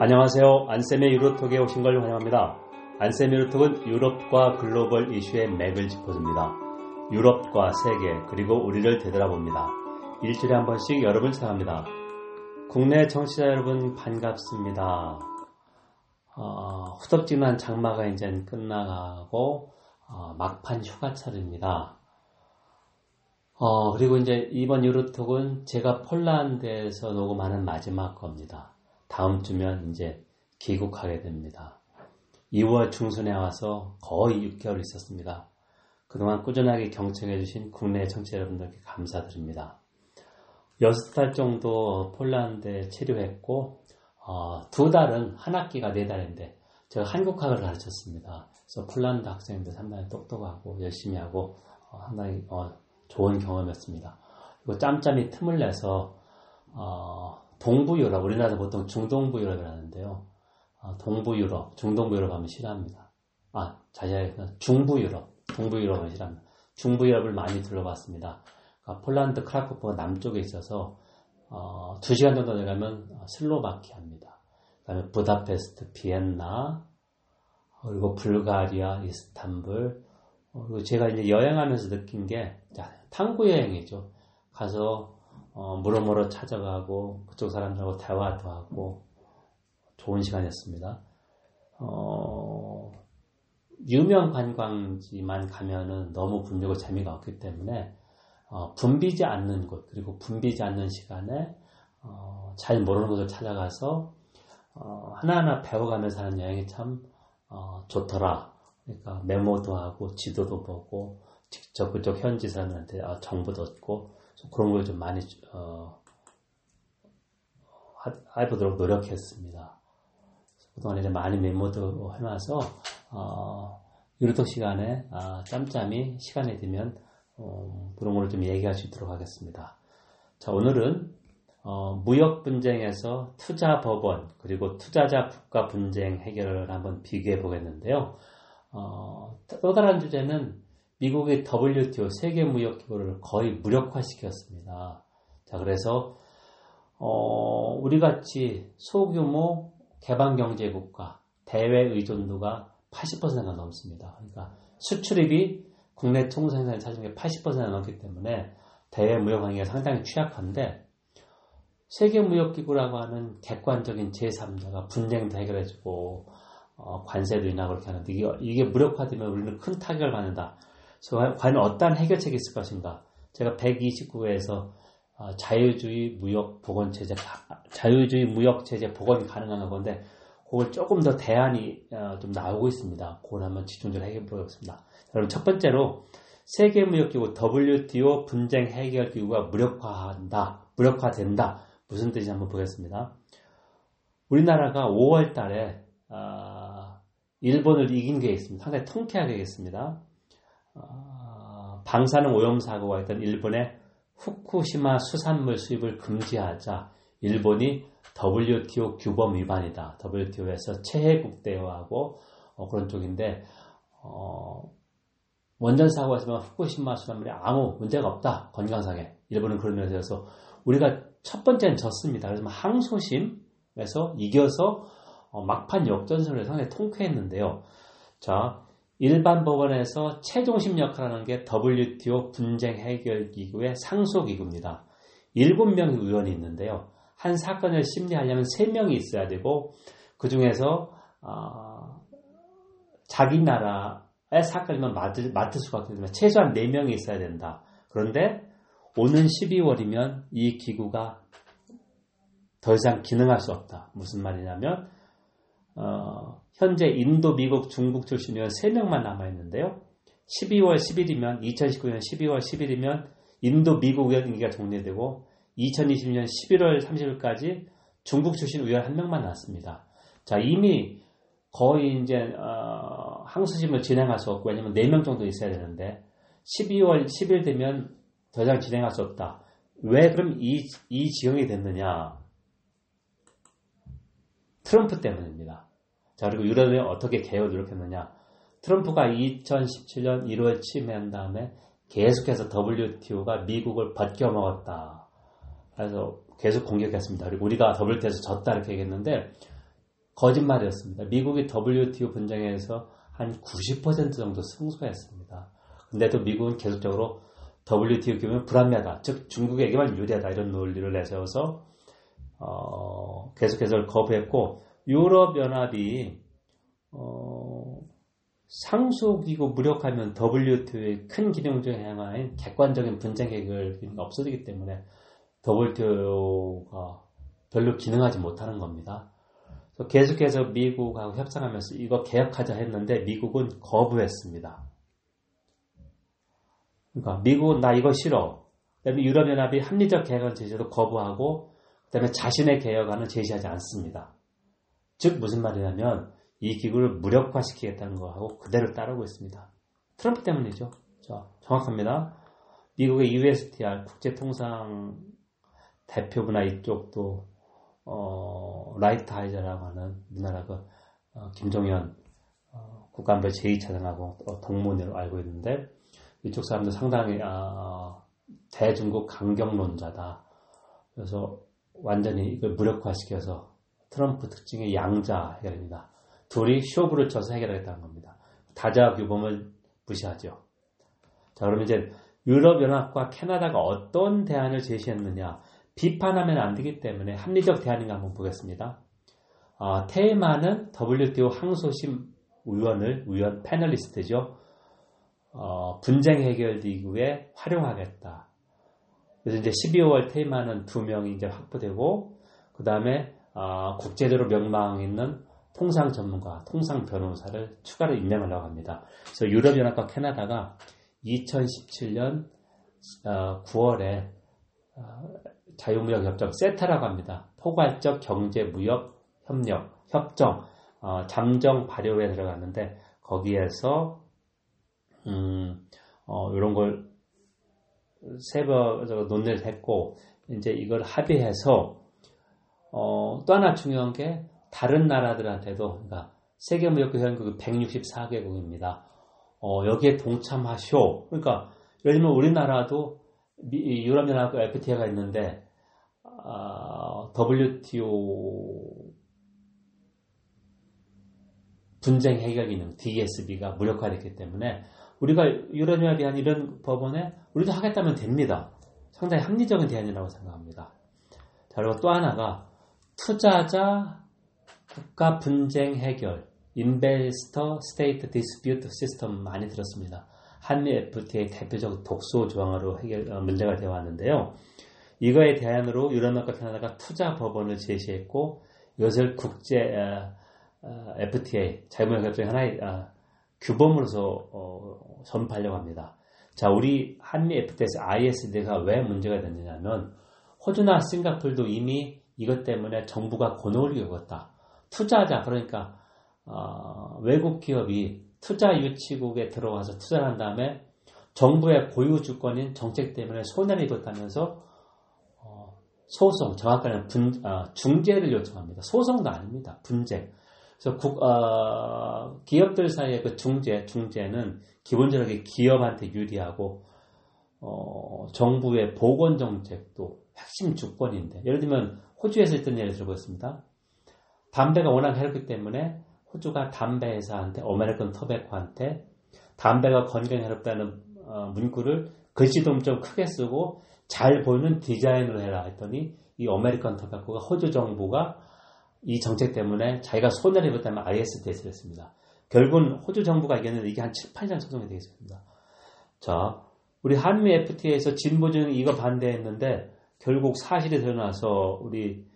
안녕하세요. 안쌤의 유로톡에 오신 걸 환영합니다. 안쌤의 유로톡은 유럽과 글로벌 이슈의 맥을 짚어줍니다. 유럽과 세계 그리고 우리를 되돌아봅니다. 일주일에 한 번씩 여러분 찾아갑니다. 국내 청취자 여러분 반갑습니다. 어, 후덥지근한 장마가 이제 끝나가고 어, 막판 휴가철입니다. 어, 그리고 이제 이번 유로톡은 제가 폴란드에서 녹음하는 마지막 겁니다. 다음 주면 이제 귀국하게 됩니다. 2월 중순에 와서 거의 6개월 있었습니다. 그동안 꾸준하게 경청해주신 국내 청취자 여러분들께 감사드립니다. 6달 정도 폴란드에 체류했고, 어, 두 달은 한 학기가 네 달인데, 제가 한국학을 가르쳤습니다. 그래서 폴란드 학생들 상당히 똑똑하고 열심히 하고, 어, 상당히 어, 좋은 경험이었습니다. 그리고 짬짬이 틈을 내서, 어, 동부 유럽, 우리나라에서 보통 중동부 유럽을 하는데요. 아, 동부 유럽, 중동부 유럽 하면 싫어합니다. 아, 자세하게 중부 유럽, 동부 유럽은 싫어합니다. 중부 유럽을 많이 둘러봤습니다. 그러니까 폴란드 크라쿠프가 남쪽에 있어서 어, 2시간 정도 내가면 슬로바키아입니다. 그 다음에 부다페스트, 비엔나, 그리고 불가리아, 이스탄불. 어, 그리고 제가 이제 여행하면서 느낀 게 탕구 여행이죠. 가서 어, 물어물어 찾아가고 그쪽 사람들하고 대화도 하고 좋은 시간이었습니다. 어, 유명 관광지만 가면은 너무 붐비고 재미가 없기 때문에 어, 붐비지 않는 곳 그리고 붐비지 않는 시간에 어, 잘 모르는 곳을 찾아가서 어, 하나하나 배워가면서 하는 여행이 참 어, 좋더라. 그러니까 메모도 하고 지도도 보고 직접 그쪽 현지 사람한테 어, 정보도 얻고 그런 걸 좀 많이 어, 해보도록 노력했습니다. 그동안 이제 많이 메모도 해놔서 어, 유로톡 시간에 아, 짬짬이 시간이 되면 어, 그런 걸 좀 얘기할 수 있도록 하겠습니다. 자 오늘은 어, 무역 분쟁에서 투자 법원 그리고 투자자 국가 분쟁 해결을 한번 비교해 보겠는데요. 어, 또 다른 주제는 미국의 WTO 세계무역기구를 거의 무력화시켰습니다. 자, 그래서 어, 우리 같이 소규모 개방경제국가 대외 의존도가 80%가 넘습니다. 그러니까 수출입이 국내 총생산을 차지하는 게 80%가 넘기 때문에 대외 무역 관계가 상당히 취약한데 세계 무역 기구라고 하는 객관적인 제3자가 분쟁도 해결해주고 어, 관세도 인하고 그렇게 하는데 이게, 이게 무력화되면 우리는 큰 타격을 받는다. 과연 어떠한 해결책이 있을 것인가? 제가 129회에서 어, 자유주의 무역 보건 체제, 자유주의 무역 체제 복원이 가능한 건데, 그걸 조금 더 대안이 어, 좀 나오고 있습니다. 그걸 한번 집중적으로 해결해 보겠습니다. 여러분, 첫 번째로 세계 무역 기구 WTO 분쟁 해결 기구가 무력화한다, 무력화된다. 무슨 뜻인지 한번 보겠습니다. 우리나라가 5월 달에, 어, 일본을 이긴 게 있습니다. 상당히 통쾌하게 있습니다. 어, 방사능 오염 사고가 있던 일본의 후쿠시마 수산물 수입을 금지하자 일본이 WTO 규범 위반이다. WTO에서 체해국 대화하고 어, 그런 쪽인데 어, 원전 사고가 있으면 후쿠시마 수산물이 아무 문제가 없다. 건강상에. 일본은 그런 면에서 우리가 첫 번째는 졌습니다. 그래서 항소심에서 이겨서 어, 막판 역전선을 상당히 통쾌했는데요. 자, 일반 법원에서 최종심 역할을 하는 게 WTO 분쟁 해결 기구의 상소 기구입니다. 7명의 의원이 있는데요. 한 사건을 심리하려면 3명이 있어야 되고 그 중에서 어, 자기 나라의 사건이면 맡을, 맡을 수가 때문에 최소한 4명이 있어야 된다. 그런데 오는 12월이면 이 기구가 더 이상 기능할 수 없다. 무슨 말이냐면 어, 현재 인도, 미국, 중국 출신 의원 3명만 남아있는데요. 12월 10일이면, 2019년 12월 10일이면 인도, 미국 의원 임기가 종료되고 2020년 11월 30일까지 중국 출신 의원 한 명만 남았습니다. 자, 이미 거의 이제, 어, 항수심을 진행할 수 없고, 왜냐면 4명 정도 있어야 되는데, 12월 10일 되면 더 이상 진행할 수 없다. 왜 그럼 이, 이 지형이 됐느냐? 트럼프 때문입니다. 자, 그리고 유럽이 어떻게 개혁을 노력했느냐. 트럼프가 2017년 1월 침해한 다음에 계속해서 WTO가 미국을 벗겨먹었다. 그래서 계속 공격했습니다. 그리고 우리가 WTO에서 졌다 이렇게 얘기했는데 거짓말이었습니다. 미국이 WTO 분쟁에서 한 90% 정도 승소했습니다. 근데도 미국은 계속적으로 WTO 규면 불합리하다. 즉 중국에게만 유리하다. 이런 논리를 내세워서 어, 계속해서 거부했고 유럽연합이 어, 상속이고 무력하면 WTO의 큰 기능 중에 하나인 객관적인 분쟁 해결이 없어지기 때문에 WTO가 별로 기능하지 못하는 겁니다. 계속해서 미국하고 협상하면서 이거 개혁하자 했는데 미국은 거부했습니다. 그러니까 미국은 나 이거 싫어. 그다음에 유럽연합이 합리적 개혁안 제시도 거부하고 그다음에 자신의 개혁안을 제시하지 않습니다. 즉 무슨 말이냐면 이 기구를 무력화시키겠다는 거하고 그대로 따르고 있습니다. 트럼프 때문이죠. 자, 정확합니다. 미국의 USTR 국제통상 대표부나 이쪽도 어, 라이트하이저라고 하는 우리나라 그 어, 김종현 어, 국가안보 제2차장하고 어, 동문으로 알고 있는데 이쪽 사람들 상당히 아, 대중국 강경론자다. 그래서 완전히 이걸 무력화시켜서 트럼프 특징의 양자 해결입니다. 둘이 쇼부를 쳐서 해결하겠다는 겁니다. 다자 규범을 무시하죠. 자, 그러면 이제 유럽연합과 캐나다가 어떤 대안을 제시했느냐. 비판하면 안 되기 때문에 합리적 대안인가 한번 보겠습니다. 어, 테마는 WTO 항소심 의원을, 의원 패널리스트죠. 어, 분쟁 해결 기구에 활용하겠다. 그래서 이제 12월 테마는 두 명이 이제 확보되고, 그 다음에 어, 국제적으로 명망 있는 통상 전문가, 통상 변호사를 추가로 임명하려고 합니다. 그래서 유럽연합과 캐나다가 2017년 9월에 어, 자유무역 협정 세타라고 합니다. 포괄적 경제 무역 협력 협정 어, 잠정 발효에 들어갔는데 거기에서 음, 어, 이런 걸 세번 논의를 했고 이제 이걸 합의해서 어, 또 하나 중요한 게 다른 나라들한테도 그러니까 세계 무역회 회원국이 164개국입니다. 어, 여기에 동참하쇼. 그러니까 예를 들면 우리나라도 유럽연합과 FTA가 있는데 어, WTO 분쟁 해결 기능 DSB가 무력화됐기 때문에 우리가 유럽연합이 한 이런 법원에 우리도 하겠다면 됩니다. 상당히 합리적인 대안이라고 생각합니다. 자, 그리고 또 하나가 투자자 국가 분쟁 해결 investor state dispute system 많이 들었습니다. 한미 FTA 대표적 독소 조항으로 해결 어, 문제가 되어 왔는데요. 이거에 대안으로 유럽연합과 캐나다가 투자 법원을 제시했고 이것을 국제 어, 어, FTA 자유무역 협정의 하나의 규범으로서 전파하려고 합니다. 자, 우리 한미 FTA에서 ISD가 왜 문제가 됐느냐면 호주나 싱가폴도 이미 이것 때문에 정부가 권오를 겪었다. 투자자 그러니까 어, 외국 기업이 투자 유치국에 들어가서 투자를 한 다음에 정부의 고유 주권인 정책 때문에 손해를 입었다면서 어, 소송 정확하게는 분, 어, 중재를 요청합니다. 소송도 아닙니다. 분쟁. 그래서 국, 어, 기업들 사이의 그 중재, 중재는 기본적으로 기업한테 유리하고 어, 정부의 보건 정책도 핵심 주권인데 예를 들면 호주에서 있던 예를 들어보겠습니다. 담배가 워낙 해롭기 때문에 호주가 담배 회사한테 American Tobacco한테 담배가 건강에 해롭다는 어, 문구를 글씨도 좀 크게 쓰고 잘 보이는 디자인을 해라 했더니 이 American Tobacco가 호주 정부가 이 정책 때문에 자기가 손해를 입었다면 ISDS를 했습니다. 결국은 호주 정부가 이겼는데 이게 한 7, 8년 소송이 되겠습니다. 자, 우리 한미 FTA에서 진보 쪽은 이거 반대했는데 결국 사실이 드러나서 우리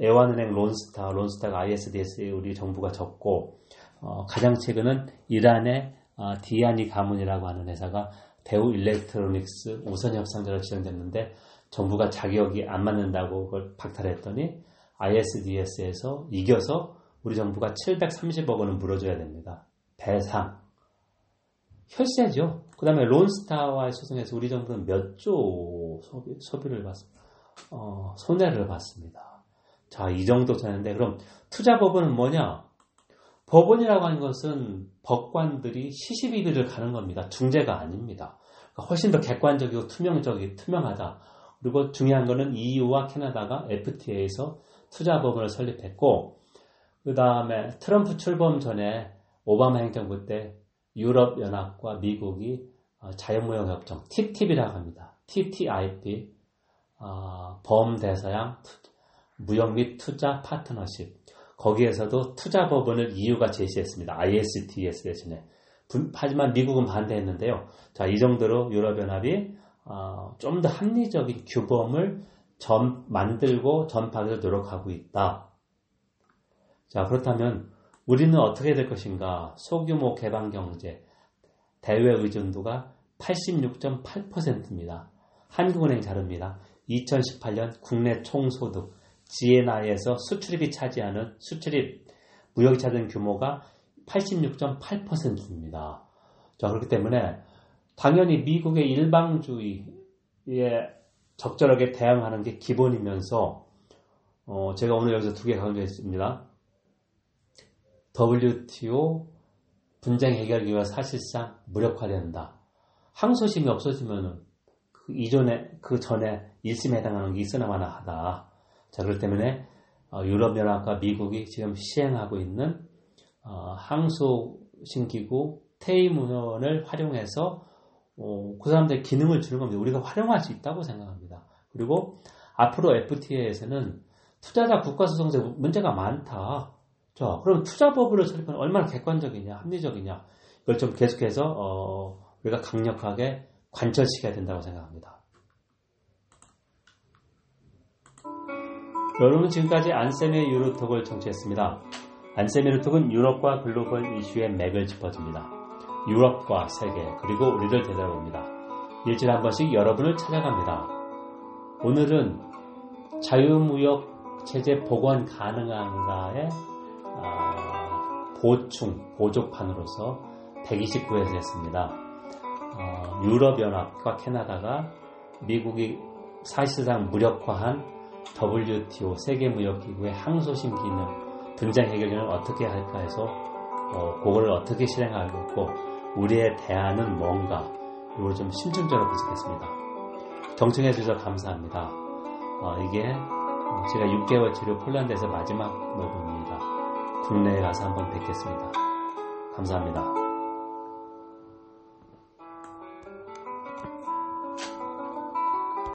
애완은행 론스타, 론스타가 ISDS에 우리 정부가 졌고 어, 가장 최근은 이란의 어, 디아니 가문이라고 하는 회사가 대우 일렉트로닉스 우선 협상자로 지정됐는데 정부가 자격이 안 맞는다고 그걸 박탈했더니 ISDS에서 이겨서 우리 정부가 730억 원을 물어줘야 됩니다. 배상. 혈세죠. 그 다음에 론스타와의 소송에서 우리 정부는 몇 조 소비, 소비를 받, 어, 손해를 받습니다. 자, 이 정도 되는데, 그럼 투자 법원은 뭐냐? 법원이라고 하는 것은 법관들이 시시비비를 가는 겁니다. 중재가 아닙니다. 그러니까 훨씬 더 객관적이고 투명적이 투명하다. 그리고 중요한 거는 EU와 캐나다가 FTA에서 투자법원을 설립했고 그 다음에 트럼프 출범 전에 오바마 행정부 때 유럽 연합과 미국이 어, 자유무역 협정 TTIP이라고 합니다. TTIP 어, 범대서양 무역 및 투자 파트너십 거기에서도 투자 법원을 EU가 제시했습니다. ISDS 대신에 하지만 미국은 반대했는데요. 자, 이 정도로 유럽연합이 어, 좀 더 합리적인 규범을 전, 만들고 전파하기 노력하고 있다. 자, 그렇다면 우리는 어떻게 될 것인가? 소규모 개방 경제, 대외 의존도가 86.8%입니다. 한국은행 자료입니다. 2018년 국내 총소득, GNI에서 수출입이 차지하는 수출입, 무역이 차지하는 규모가 86.8%입니다. 자, 그렇기 때문에 당연히 미국의 일방주의에 적절하게 대응하는 게 기본이면서 어, 제가 오늘 여기서 두 개 강조했습니다. WTO 분쟁 해결 기회가 사실상 무력화된다. 항소심이 없어지면은 그 이전에 그 전에 1심에 해당하는 게 있으나 마나 하다. 자, 그렇기 때문에 어, 유럽연합과 미국이 지금 시행하고 있는 어, 항소심 기구 테이문을 활용해서 어, 그 사람들 기능을 주는 겁니다. 우리가 활용할 수 있다고 생각합니다. 그리고 앞으로 FTA에서는 투자자 국가소송세 문제가 많다. 자, 그럼 투자법을 설립하는 얼마나 객관적이냐, 합리적이냐, 이걸 좀 계속해서 어, 우리가 강력하게 관철시켜야 된다고 생각합니다. 여러분 지금까지 안세미 유로톡을 청취했습니다. 안세미 유로톡은 유럽과 글로벌 이슈의 맥을 짚어줍니다. 유럽과 세계 그리고 우리를 되돌아봅니다. 일주일에 한 번씩 여러분을 찾아갑니다. 오늘은 자유무역 체제 복원 가능한가의 어, 보충 보조판으로서 129회에서 했습니다. 어, 유럽연합과 캐나다가 미국이 사실상 무력화한 WTO 세계무역기구의 항소심 기능 분쟁 해결을 어떻게 할까 해서 어, 그거를 어떻게 실행하고 있고 우리의 대안은 뭔가 이걸 좀 심층적으로 분석했습니다. 경청해 주셔서 감사합니다. 어, 이게 제가 6개월 치료 폴란드에서 마지막 녹음입니다. 국내에 가서 한번 뵙겠습니다. 감사합니다.